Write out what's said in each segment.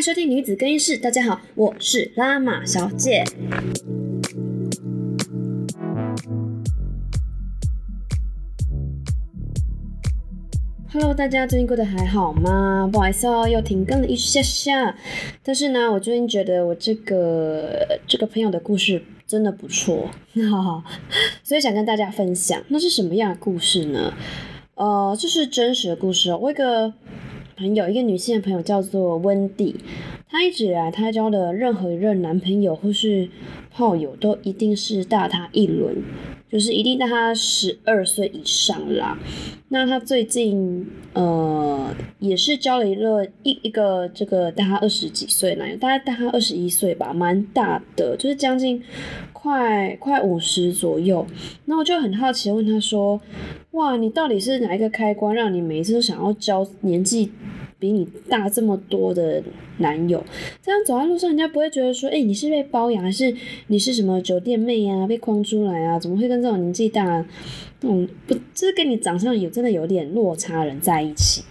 收听女子更衣室。大家好，我是拉玛小姐。Hello，大家最近过得还好吗？不好意思哦，又停更了一下下。但是呢，我最近觉得我这个这个朋友的故事真的不错，所以想跟大家分享。那是什么样的故事呢？呃，这是真实的故事哦。我一个朋友，一个女性的朋友叫做温蒂，她一直以来她交的任何一任男朋友或是炮友都一定是大她一轮。就是一定在他十二岁以上啦。那他最近呃也是交了一个一一个这个大他二十几岁男友，大概大他二十一岁吧，蛮大的，就是将近快快五十左右。那我就很好奇问他说：“哇，你到底是哪一个开关让你每一次都想要交年纪？”比你大这么多的男友，这样走在路上，人家不会觉得说，哎，你是被包养，还是你是什么酒店妹呀，被框出来啊？怎么会跟这种年纪大，那种不，就是跟你长相有真的有点落差人在一起？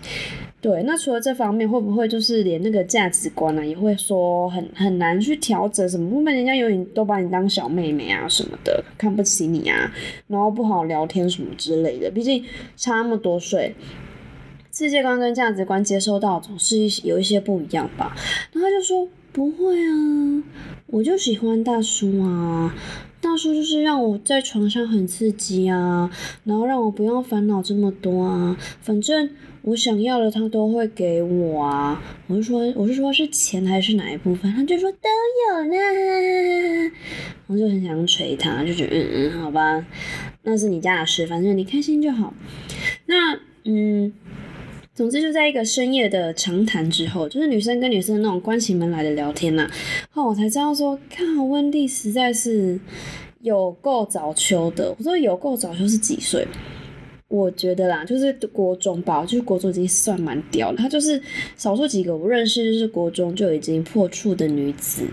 对，那除了这方面，会不会就是连那个价值观呢，也会说很很难去调整？什么会不会人家有你都把你当小妹妹啊什么的，看不起你啊，然后不好聊天什么之类的，毕竟差那么多岁。世界观跟价值观接收到总是一有一些不一样吧，然后他就说不会啊，我就喜欢大叔啊，大叔就是让我在床上很刺激啊，然后让我不用烦恼这么多啊，反正我想要的他都会给我啊，我是说我是说是钱还是哪一部分，他就说都有呢，我就很想捶他，就觉得嗯嗯好吧，那是你家的事，反正你开心就好，那嗯。总之就在一个深夜的长谈之后，就是女生跟女生那种关起门来的聊天呐，后我才知道说，看温蒂实在是有够早秋的。我说有够早秋是几岁？我觉得啦，就是国中吧，就是国中已经算蛮屌了。她就是少数几个我认识，就是国中就已经破处的女子。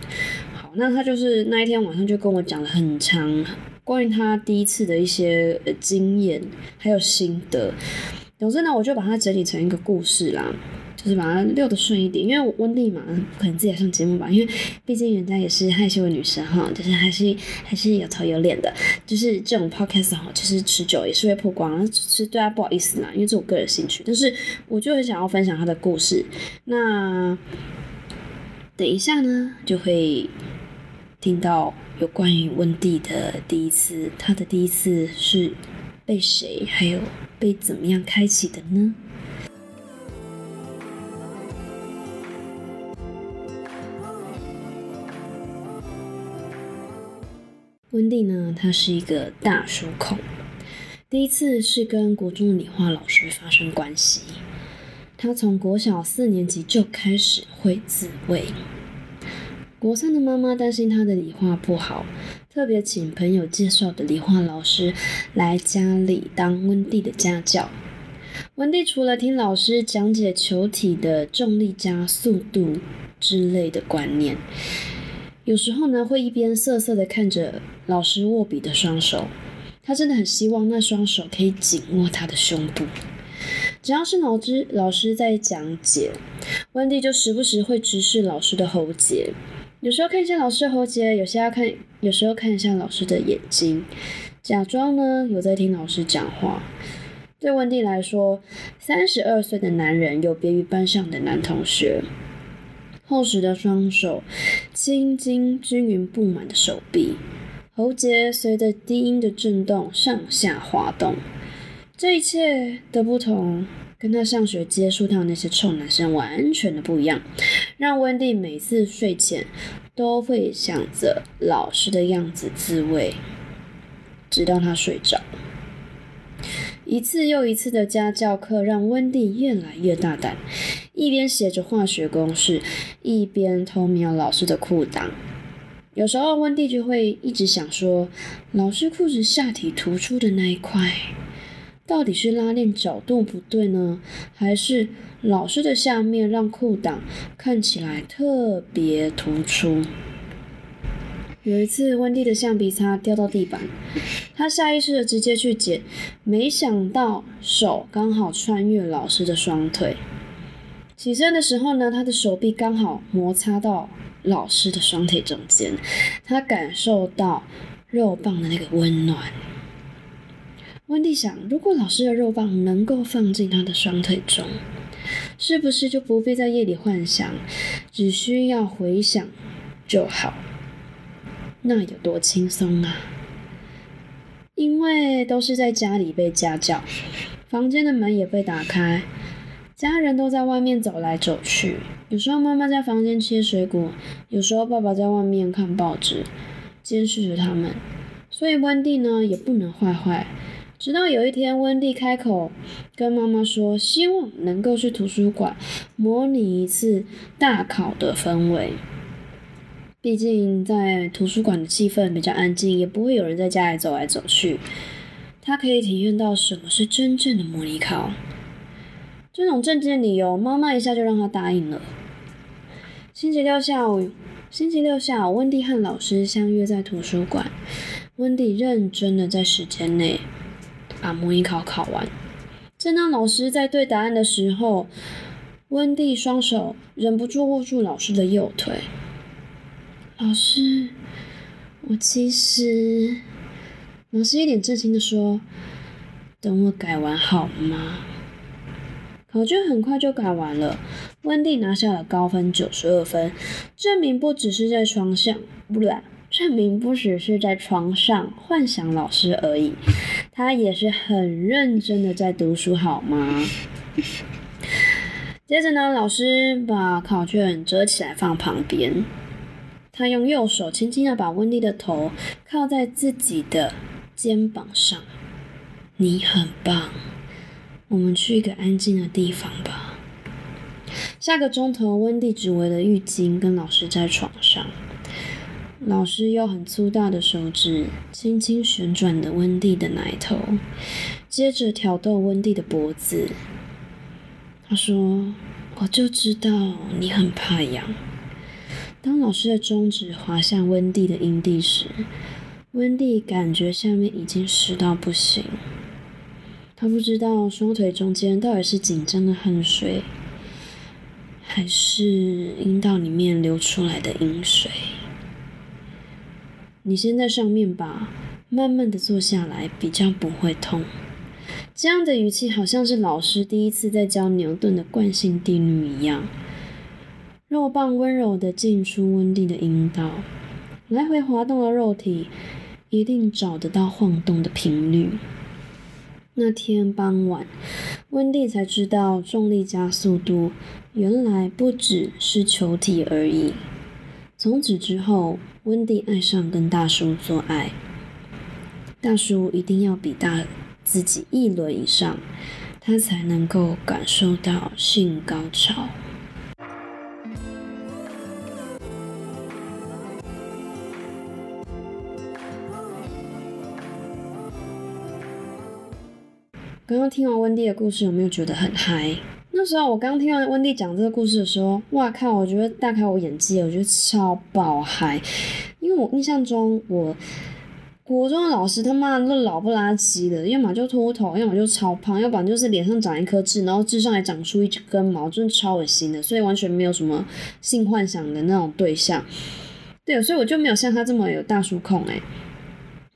好，那她就是那一天晚上就跟我讲了很长关于她第一次的一些经验还有心得。总之呢，我就把它整理成一个故事啦，就是把它溜得顺一点。因为温蒂嘛，不可能自己上节目吧？因为毕竟人家也是害羞的女生哈，就是还是还是有头有脸的。就是这种 podcast 哈，其实持久也是会曝光，是对他不好意思啦，因为这我个人兴趣。但是我就很想要分享他的故事。那等一下呢，就会听到有关于温蒂的第一次，他的第一次是被谁，还有。被怎么样开启的呢？温蒂呢，他是一个大叔控。第一次是跟国中的理化老师发生关系。他从国小四年级就开始会自慰。国三的妈妈担心他的理化不好。特别请朋友介绍的理化老师来家里当温蒂的家教。温蒂除了听老师讲解球体的重力加速度之类的观念，有时候呢会一边瑟瑟的看着老师握笔的双手。他真的很希望那双手可以紧握他的胸部。只要是老师老师在讲解，温蒂就时不时会直视老师的喉结。有时候看一下老师喉结，有些要看，有时候看一下老师的眼睛，假装呢有在听老师讲话。对温蒂来说，三十二岁的男人有别于班上的男同学，厚实的双手，青筋均匀布满的手臂，喉结随着低音的震动上下滑动，这一切的不同。跟他上学接触到那些臭男生完全的不一样，让温蒂每次睡前都会想着老师的样子自慰，直到他睡着。一次又一次的家教课让温蒂越来越大胆，一边写着化学公式，一边偷瞄老师的裤裆。有时候温蒂就会一直想说，老师裤子下体突出的那一块。到底是拉链角度不对呢，还是老师的下面让裤裆看起来特别突出？有一次，温蒂的橡皮擦掉到地板，他下意识的直接去捡，没想到手刚好穿越老师的双腿。起身的时候呢，他的手臂刚好摩擦到老师的双腿中间，他感受到肉棒的那个温暖。温蒂想，如果老师的肉棒能够放进他的双腿中，是不是就不必在夜里幻想，只需要回想就好？那有多轻松啊！因为都是在家里被家教，房间的门也被打开，家人都在外面走来走去。有时候妈妈在房间切水果，有时候爸爸在外面看报纸，监视着他们。所以温蒂呢也不能坏坏。直到有一天，温蒂开口跟妈妈说，希望能够去图书馆模拟一次大考的氛围。毕竟在图书馆的气氛比较安静，也不会有人在家里走来走去。他可以体验到什么是真正的模拟考。这种正经理由，妈妈一下就让他答应了。星期六下午，星期六下午，温蒂和老师相约在图书馆。温蒂认真的在时间内把模拟考考完。正当老师在对答案的时候，温蒂双手忍不住握住老师的右腿。老师，我其实……老师一脸震惊的说：“等我改完好吗？”考卷很快就改完了，温蒂拿下了高分九十二分，证明不只是在床上，不然，证明不只是在床上幻想老师而已，他也是很认真的在读书，好吗？接着呢，老师把考卷折起来放旁边。他用右手轻轻的把温蒂的头靠在自己的肩膀上。你很棒，我们去一个安静的地方吧。下个钟头，温蒂只围了浴巾，跟老师在床上。老师用很粗大的手指轻轻旋转的温蒂的奶头，接着挑逗温蒂的脖子。他说：“我就知道你很怕痒。”当老师的中指滑向温蒂的阴蒂时，温蒂感觉下面已经湿到不行。他不知道双腿中间到底是紧张的汗水，还是阴道里面流出来的阴水。你先在上面吧，慢慢的坐下来，比较不会痛。这样的语气好像是老师第一次在教牛顿的惯性定律一样。肉棒温柔地进出温蒂的阴道，来回滑动的肉体一定找得到晃动的频率。那天傍晚，温蒂才知道重力加速度原来不只是球体而已。从此之后，温蒂爱上跟大叔做爱。大叔一定要比大自己一轮以上，他才能够感受到性高潮。刚刚听完温蒂的故事，有没有觉得很嗨？那时候我刚听到温蒂讲这个故事的时候，哇靠！我觉得大开我眼界，我觉得超爆嗨。因为我印象中，我国中的老师他妈都老不拉几的，要么就秃头，要么就超胖，要不然就是脸上长一颗痣，然后痣上还长出一根毛，真的超恶心的。所以完全没有什么性幻想的那种对象。对，所以我就没有像他这么有大叔控哎。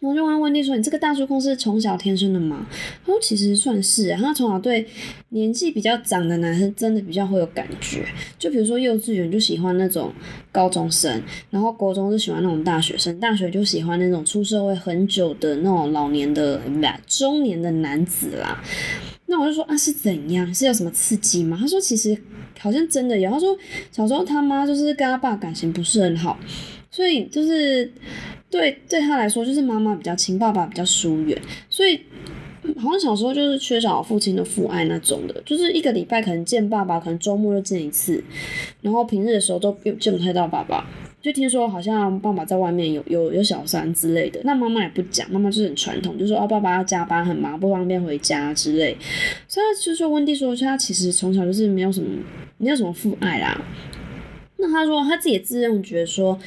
我就问温蒂说：“你这个大叔控是从小天生的吗？”他说：“其实算是啊，他从小对年纪比较长的男生真的比较会有感觉。就比如说幼稚园就喜欢那种高中生，然后高中就喜欢那种大学生，大学就喜欢那种出社会很久的那种老年的中年的男子啦。那我就说啊，是怎样？是有什么刺激吗？他说其实好像真的有。他说小时候他妈就是跟他爸感情不是很好，所以就是。”对，对他来说就是妈妈比较亲，爸爸比较疏远，所以好像小时候就是缺少父亲的父爱那种的，就是一个礼拜可能见爸爸，可能周末就见一次，然后平日的时候都见不太到爸爸。就听说好像爸爸在外面有有有小三之类的，那妈妈也不讲，妈妈就是很传统，就说哦爸爸要加班很忙不方便回家之类。所以就说温蒂说他其实从小就是没有什么没有什么父爱啦。那他说他自己自认觉得说，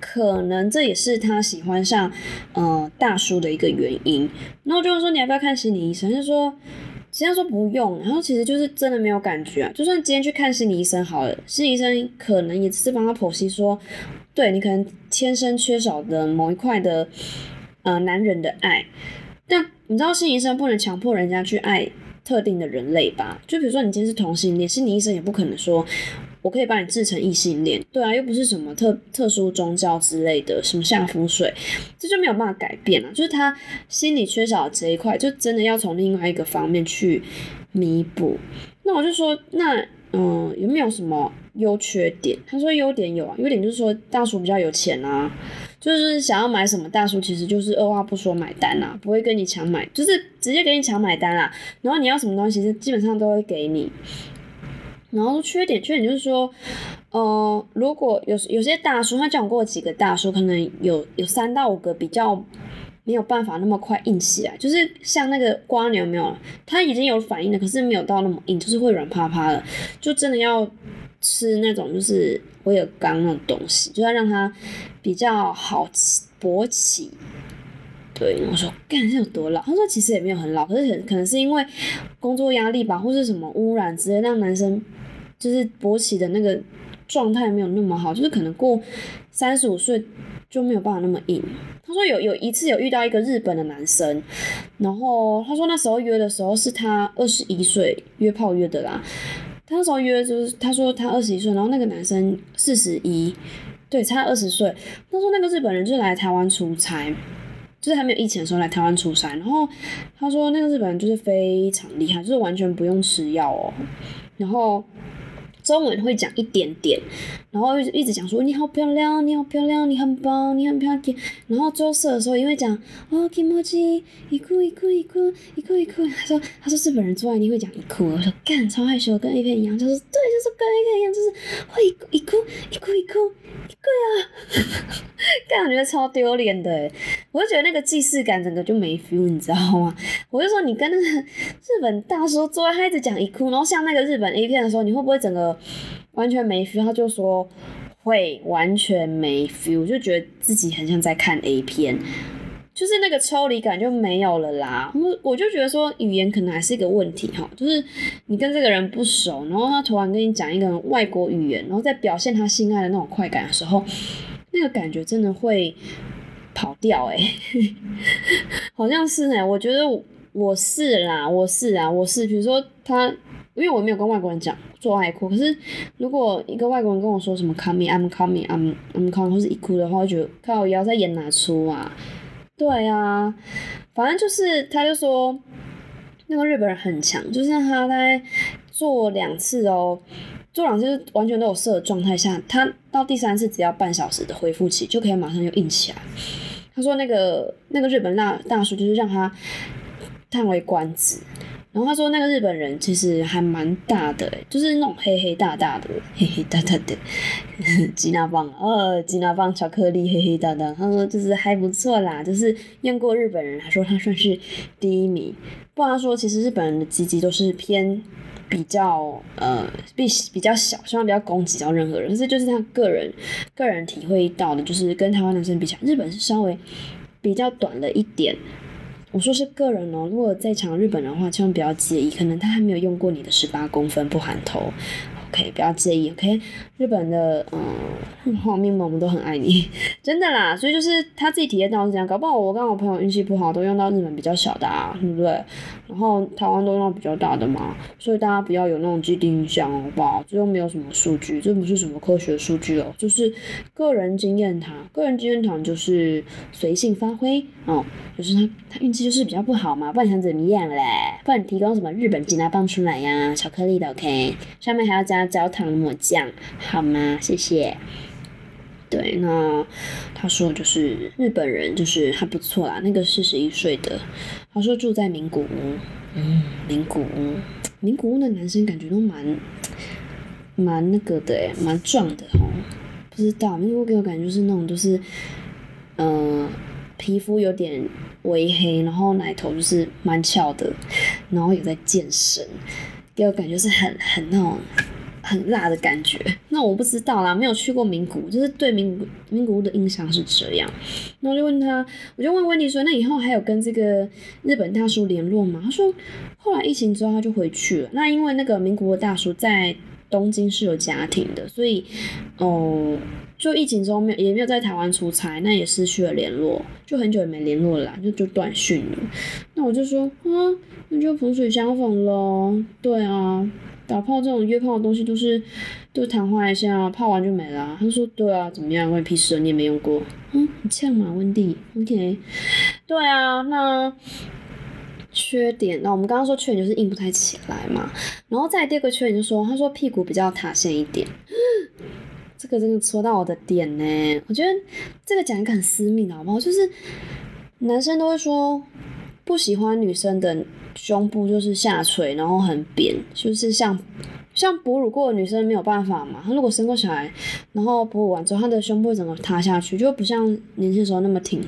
可能这也是他喜欢上呃大叔的一个原因。然后就说你要不要看心理医生？就说其他说不用，然后其实就是真的没有感觉啊。就算今天去看心理医生好了，心理医生可能也只是帮他剖析说，对你可能天生缺少的某一块的呃男人的爱。但你知道心理医生不能强迫人家去爱特定的人类吧？就比如说你今天是同性恋，心理医生也不可能说。我可以把你制成异性恋，对啊，又不是什么特特殊宗教之类的，什么下符水，这就没有办法改变了。就是他心里缺少这一块，就真的要从另外一个方面去弥补。那我就说，那嗯，有没有什么优缺点？他说优点有啊，优点就是说大叔比较有钱啊，就是想要买什么大叔其实就是二话不说买单啊，不会跟你抢买，就是直接给你抢买单啦。然后你要什么东西，其实基本上都会给你。然后缺点，缺点就是说，呃，如果有有些大叔，他讲过几个大叔，可能有有三到五个比较没有办法那么快硬起来，就是像那个瓜牛没有，他已经有反应了，可是没有到那么硬，就是会软趴趴的，就真的要吃那种就是威尔刚那种东西，就要让它比较好起勃起。对，我说干是有多老？他说其实也没有很老，可是可可能是因为工作压力吧，或是什么污染之类，让男生。就是勃起的那个状态没有那么好，就是可能过三十五岁就没有办法那么硬。他说有有一次有遇到一个日本的男生，然后他说那时候约的时候是他二十一岁约炮约的啦。他那时候约就是他说他二十一岁，然后那个男生四十一，对，差二十岁。他说那个日本人就是来台湾出差，就是还没有疫情的时候来台湾出差，然后他说那个日本人就是非常厉害，就是完全不用吃药哦，然后。中文会讲一点点，然后一直一直讲说你好漂亮，你好漂亮，你很棒，你很漂亮。然后最后射的时候，也会讲哦，kimochi，一哭一哭一哭一哭一哭。他说他说日本人做爱你会讲一哭，我说干超害羞，跟 A 片一样，就是对，就是跟 A 片一样，就是会一哭一哭一哭一哭呀。干我觉得超丢脸的，我就觉得那个既视感整个就没 feel，你知道吗？我就说你跟那个日本大叔做爱，他一直讲一哭，然后像那个日本 A 片的时候，你会不会整个？完全没 feel，他就说会完全没 feel，就觉得自己很像在看 A 片，就是那个抽离感就没有了啦。我我就觉得说语言可能还是一个问题哈，就是你跟这个人不熟，然后他突然跟你讲一个外国语言，然后在表现他性爱的那种快感的时候，那个感觉真的会跑掉哎，好像是哎，我觉得我是啦，我是啊，我是，比如说他，因为我没有跟外国人讲。做爱哭，可是如果一个外国人跟我说什么 coming I'm coming I'm I'm coming 或是一哭的话，我觉得靠我要在演哪出啊？对啊，反正就是他就说那个日本人很强，就是他在做两次哦，做两次完全都有射的状态下，他到第三次只要半小时的恢复期就可以马上就硬起来。他说那个那个日本大大叔就是让他叹为观止。然后他说，那个日本人其实还蛮大的，就是那种黑黑大大的，黑黑大大的 吉拿棒，呃，吉拿棒巧克力黑黑大大。他说就是还不错啦，就是验过日本人，他说他算是第一名。不然说，其实日本人的鸡鸡都是偏比较呃比比较小，希望不要攻击到任何人。可是就是他个人个人体会到的，就是跟台湾男生比起来，日本是稍微比较短了一点。我说是个人哦，如果在场日本人的话，千万不要介意，可能他还没有用过你的十八公分不含头。OK，不要介意。OK，日本的嗯，好面膜我们都很爱你，真的啦。所以就是他自己体验到是这样，搞不好我跟我朋友运气不好，都用到日本比较小的啊，对不对？然后台湾都用到比较大的嘛，所以大家不要有那种既定印象哦，好不好？这又没有什么数据，这不是什么科学数据哦，就是个人经验谈，个人经验谈就是随性发挥哦，就是他他运气就是比较不好嘛，不然想怎么样嘞？不然提供什么日本吉拿棒出来呀，巧克力的 OK，上面还要加。焦糖抹酱好吗？谢谢。对，那他说就是日本人，就是还不错啦。那个四十一岁的，他说住在名古屋。嗯，名古屋，名古屋的男生感觉都蛮蛮那个的诶，蛮壮的哦。不知道，名古屋给我感觉就是那种，就是嗯，皮肤有点微黑，然后奶头就是蛮翘的，然后有在健身，给我感觉是很很那种。很辣的感觉。那我不知道啦，没有去过名古，就是对名古名古屋的印象是这样。那我就问他，我就问温迪说，那以后还有跟这个日本大叔联络吗？他说，后来疫情之后他就回去了。那因为那个名古屋大叔在东京是有家庭的，所以哦。就疫情中没有也没有在台湾出差，那也失去了联络，就很久也没联络了，就就断讯了。那我就说啊，那就萍水相逢喽。对啊，打炮这种约炮的东西都是都谈话一下，泡完就没了。他说对啊，怎么样？问屁事，你也没用过。嗯，你呛嘛，温蒂。OK，对啊，那缺点，那我们刚刚说缺点就是硬不太起来嘛。然后再第二个缺点就说，他说屁股比较塌陷一点。这个真的戳到我的点呢，我觉得这个讲一个很私密的好不好？就是男生都会说不喜欢女生的胸部就是下垂，然后很扁，就是像像哺乳过的女生没有办法嘛。她如果生过小孩，然后哺乳完之后，她的胸部整个塌下去，就不像年轻时候那么挺，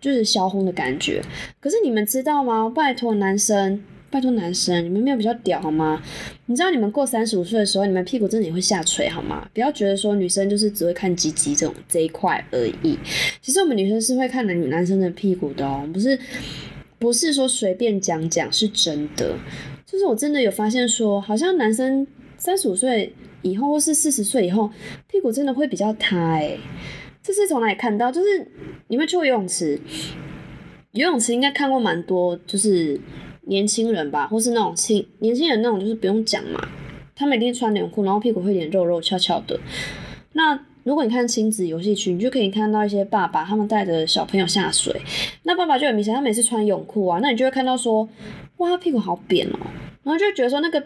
就是销红的感觉。可是你们知道吗？拜托男生。拜托男生，你们没有比较屌好吗？你知道你们过三十五岁的时候，你们屁股真的也会下垂好吗？不要觉得说女生就是只会看鸡鸡这种这一块而已。其实我们女生是会看男男生的屁股的哦，不是不是说随便讲讲，是真的。就是我真的有发现说，好像男生三十五岁以后或是四十岁以后，屁股真的会比较塌哎。这是从哪里看到？就是你们去过游泳池，游泳池应该看过蛮多，就是。年轻人吧，或是那种轻年轻人那种，就是不用讲嘛，他们一定穿泳裤，然后屁股会有点肉肉翘翘的。那如果你看亲子游戏区，你就可以看到一些爸爸他们带着小朋友下水，那爸爸就很明显，他每次穿泳裤啊，那你就会看到说，哇，屁股好扁哦，然后就觉得说那个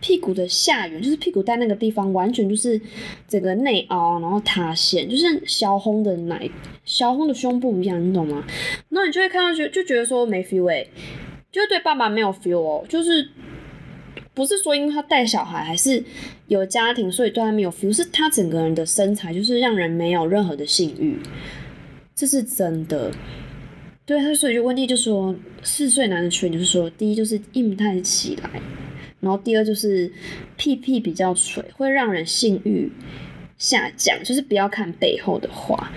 屁股的下缘，就是屁股带那个地方，完全就是整个内凹，然后塌陷，就是小红的奶，小红的胸部一样，你懂吗？那你就会看到就就觉得说没 feel 哎。就对爸爸没有 feel 哦，就是不是说因为他带小孩还是有家庭，所以对他没有 feel，是他整个人的身材就是让人没有任何的性欲，这是真的。对他，所以就问题就说四岁男的缺点就是说，第一就是硬不太起来，然后第二就是屁屁比较垂，会让人性欲下降，就是不要看背后的话。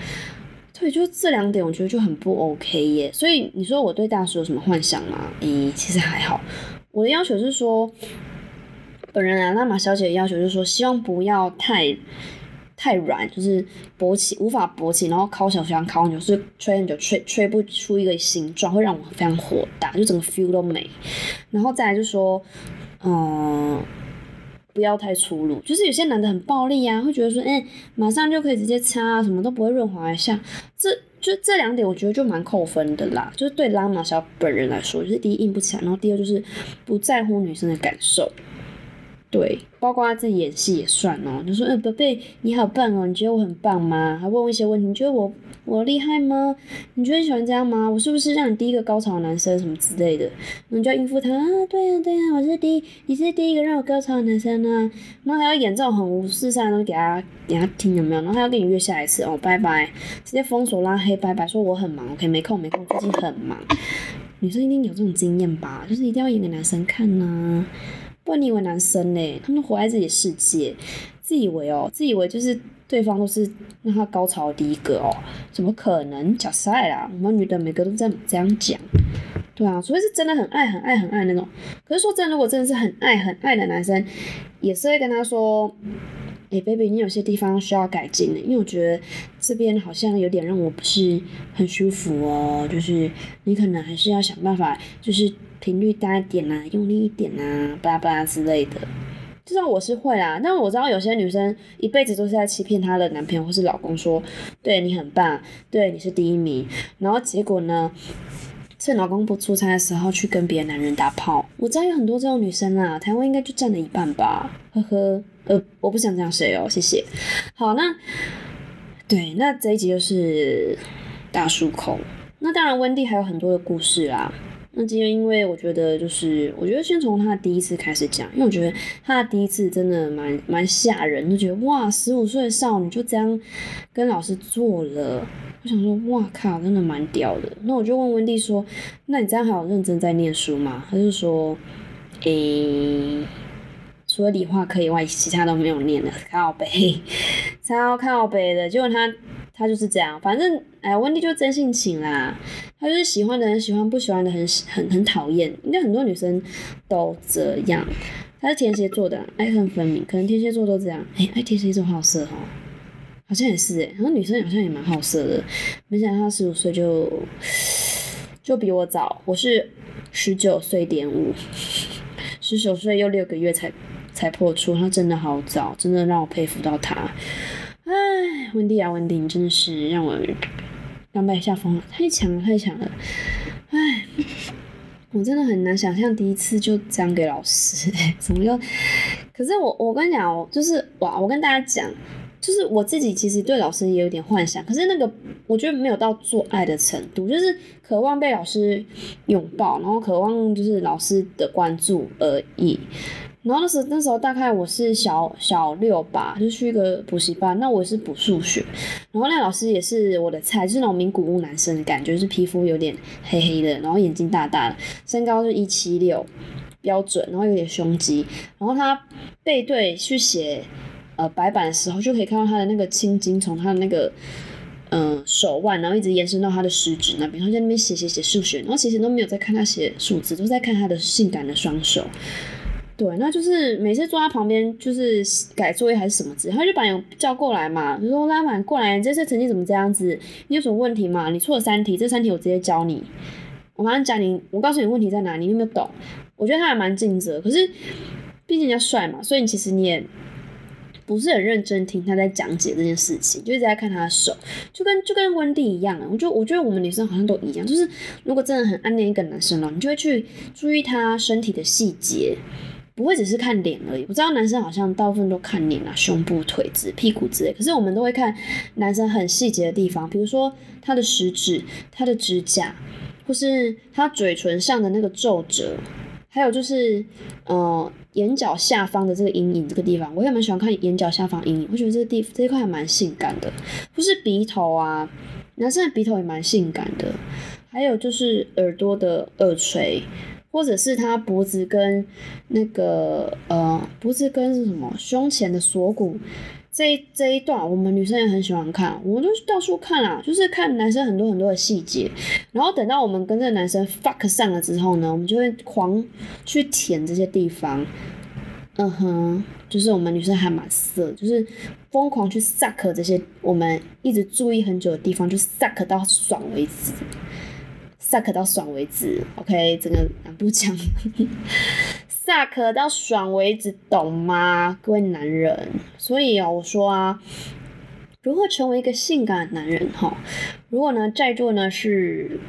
对，就这两点，我觉得就很不 OK 耶。所以你说我对大叔有什么幻想吗？咦，其实还好。我的要求是说，本人啊，那马小姐的要求就是说，希望不要太太软，就是勃起无法勃起，然后烤小香烤很久，是吹很久吹吹不出一个形状，会让我非常火大，就整个 feel 都没。然后再来就说，嗯。不要太粗鲁，就是有些男的很暴力啊，会觉得说，哎，马上就可以直接擦啊，什么都不会润滑一下，这就这两点，我觉得就蛮扣分的啦。就是对拉玛小本人来说，就是第一硬不起来，然后第二就是不在乎女生的感受。对，包括他自己演戏也算哦。就说，呃，宝贝，你好棒哦，你觉得我很棒吗？还问我一些问题，你觉得我我厉害吗？你觉得喜欢这样吗？我是不是让你第一个高潮的男生什么之类的？你就应付他啊，对啊对啊，我是第一，你是第一个让我高潮的男生啊。然后还要演这种很无事上的东西给他给他听，有没有？然后还要跟你约下一次哦，拜拜，直接封锁拉黑，拜拜，说我很忙，OK，没空没空，最近很忙。女生一定有这种经验吧？就是一定要演给男生看呐。不然你以为男生呢？他们活在自己的世界，自以为哦，自以为就是对方都是让他高潮的第一个哦，怎么可能？假赛啦！我们女的每个都这这样讲，对啊，除非是真的很爱很爱很爱那种。可是说真的，如果真的是很爱很爱的男生，也是会跟他说。哎，baby，你有些地方需要改进的，因为我觉得这边好像有点让我不是很舒服哦。就是你可能还是要想办法，就是频率大一点啊，用力一点啊，巴拉巴拉之类的。至少我是会啦，但我知道有些女生一辈子都是在欺骗她的男朋友或是老公，说对你很棒，对你是第一名，然后结果呢？趁老公不出差的时候去跟别的男人打炮，我知道有很多这种女生啊，台湾应该就占了一半吧，呵呵，呃，我不想讲谁哦，谢谢。好，那对，那这一集就是大叔控，那当然温蒂还有很多的故事啦。那今天因为我觉得就是，我觉得先从他第一次开始讲，因为我觉得他的第一次真的蛮蛮吓人，就觉得哇，十五岁的少女就这样跟老师做了。我想说，哇靠，真的蛮屌的。那我就问温蒂说：“那你这样还有认真在念书吗？”他就说：“诶，除了理化课以外，其他都没有念的，靠背，超靠背的。结果他他就是这样，反正哎，温蒂就真性情啦，他就是喜欢的人喜欢，不喜欢的很很很讨厌。应该很多女生都这样。他是天蝎座的，爱恨分明，可能天蝎座都这样。哎，爱天蝎座好色哦，好像也是哎，很多女生好像也蛮好色的。没想到她十五岁就就比我早，我是十九岁点五，十九岁又六个月才才破处，他真的好早，真的让我佩服到他。哎，温蒂啊，温蒂，你真的是让我甘拜下风了，太强了，太强了。哎。我真的很难想象第一次就这样给老师，怎么又？可是我我跟你讲，就是哇，我跟大家讲，就是我自己其实对老师也有点幻想，可是那个我觉得没有到做爱的程度，就是渴望被老师拥抱，然后渴望就是老师的关注而已。然后那时那时候大概我是小小六吧，就去一个补习班，那我是补数学，然后那老师也是我的菜，就是那种名古屋男生的感觉，是皮肤有点黑黑的，然后眼睛大大的，身高是一七六标准，然后有点胸肌，然后他背对去写呃白板的时候，就可以看到他的那个青筋从他的那个嗯手腕，然后一直延伸到他的食指那边，他在那边写写写数学，然后其实都没有在看他写数字，都在看他的性感的双手。对，那就是每次坐他旁边，就是改作业还是什么之类，他就把你叫过来嘛，就说拉满过来，这次成绩怎么这样子？你有什么问题吗？你错了三题，这三题我直接教你，我马上讲你，我告诉你问题在哪，你有没有懂？我觉得他还蛮尽责，可是毕竟人家帅嘛，所以你其实你也不是很认真听他在讲解这件事情，就一直在看他的手，就跟就跟温蒂一样。我就我觉得我们女生好像都一样，就是如果真的很暗恋一个男生了，你就会去注意他身体的细节。不会只是看脸而已，我知道男生好像大部分都看脸啊，胸部、腿子、屁股之类。可是我们都会看男生很细节的地方，比如说他的食指、他的指甲，或是他嘴唇上的那个皱褶，还有就是，呃，眼角下方的这个阴影这个地方，我也蛮喜欢看眼角下方阴影，我觉得这个地这一块还蛮性感的。不是鼻头啊，男生的鼻头也蛮性感的。还有就是耳朵的耳垂。或者是他脖子跟那个呃脖子跟是什么胸前的锁骨这这一段，我们女生也很喜欢看，我们就到处看啊，就是看男生很多很多的细节。然后等到我们跟这个男生 fuck 上了之后呢，我们就会狂去舔这些地方。嗯哼，就是我们女生还蛮色，就是疯狂去 suck 这些我们一直注意很久的地方，就 suck 到爽为止。suck 到爽为止，OK，整个南部讲萨克到爽为止，懂吗？各位男人，所以啊，我说啊，如何成为一个性感的男人？哈，如果呢，在座呢是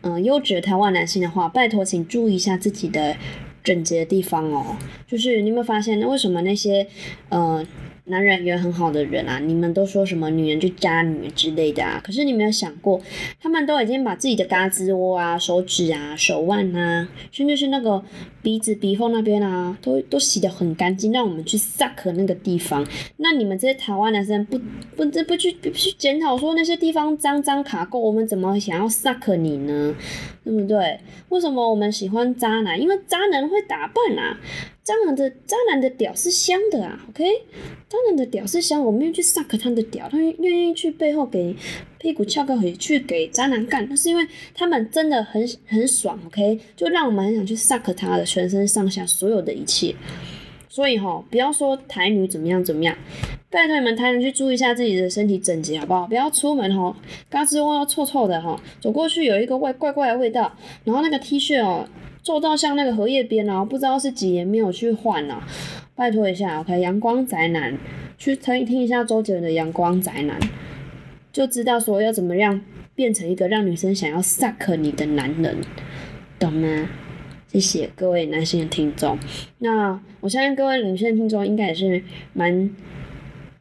嗯优质的台湾男性的话，拜托请注意一下自己的整洁的地方哦。就是你有没有发现，那为什么那些嗯？男人缘很好的人啊，你们都说什么女人就渣女之类的啊？可是你没有想过，他们都已经把自己的嘎吱窝啊、手指啊、手腕啊，甚至是那个鼻子、鼻缝那边啊，都都洗得很干净，让我们去 suck 那个地方。那你们这些台湾男生不不不不去不去检讨说那些地方脏脏卡垢，我们怎么想要 suck 你呢？对不对？为什么我们喜欢渣男？因为渣男会打扮啊。渣男的渣男的屌是香的啊，OK？渣男的屌是香，我们愿意去 suck 他的屌，他愿意去背后给屁股翘个回去给渣男干，那是因为他们真的很很爽，OK？就让我们很想去 suck 他的全身上下所有的一切。所以哈，不要说台女怎么样怎么样，拜托你们台女去注意一下自己的身体整洁好不好？不要出门哈，嘎吱窝要臭臭的哈，走过去有一个怪怪怪的味道，然后那个 T 恤哦。做到像那个荷叶边啊，不知道是几年没有去换啊，拜托一下，OK，阳光宅男，去听听一下周杰伦的《阳光宅男》，就知道说要怎么样变成一个让女生想要 suck 你的男人，懂吗？谢谢各位男性的听众，那我相信各位女性听众应该也是蛮，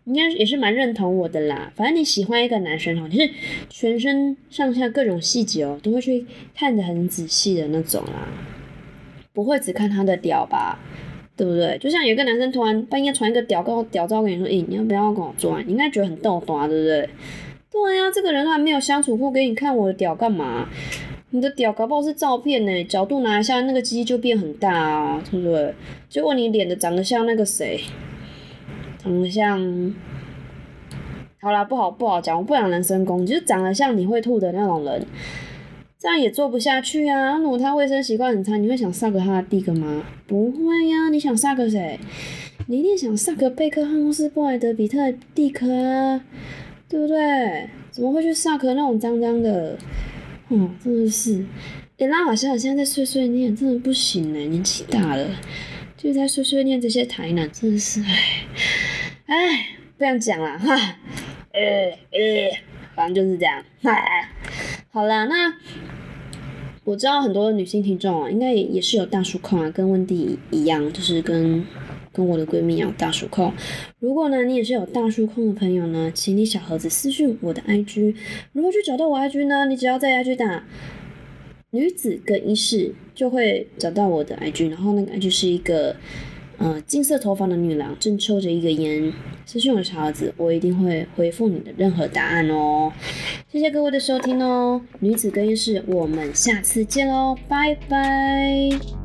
应该也是蛮认同我的啦。反正你喜欢一个男生哦，你是全身上下各种细节哦，都会去看得很仔细的那种啦。不会只看他的屌吧，对不对？就像有个男生突然半夜传一个屌跟我屌照跟你说，诶，你要不要跟我做？你应该觉得很逗啊，对不对？对呀，这个人还没有相处过，给你看我的屌干嘛？你的屌搞不好是照片呢，角度拿一下，那个鸡就变很大啊，对不对？结果你脸的长得像那个谁，长得像，好啦，不好不好讲，我不想人身攻击，就长得像你会吐的那种人，这样也做不下去啊。如果他卫生习惯很差，你会想杀个他的弟哥吗？不会呀，你想杀个谁？你一定想杀个贝克汉姆斯、布莱德比特、蒂克啊，对不对？怎么会去杀个那种脏脏的？哦，真的是，诶，拉瓦尔现在在碎碎念，真的不行呢，年纪大了，就在碎碎念这些台南，真的是，唉，唉，不想讲了哈，呃呃，反正就是这样，唉，好啦，那我知道很多女性听众啊，应该也也是有大叔控啊，跟温蒂一样，就是跟。跟我的闺蜜一样大叔控，如果呢你也是有大叔控的朋友呢，请你小盒子私讯我的 IG。如何去找到我 IG 呢？你只要在 IG 打女子更衣室，就会找到我的 IG。然后那个 IG 是一个呃金色头发的女郎，正抽着一个烟。私讯我的小子，我一定会回复你的任何答案哦。谢谢各位的收听哦，女子更衣室，我们下次见喽，拜拜。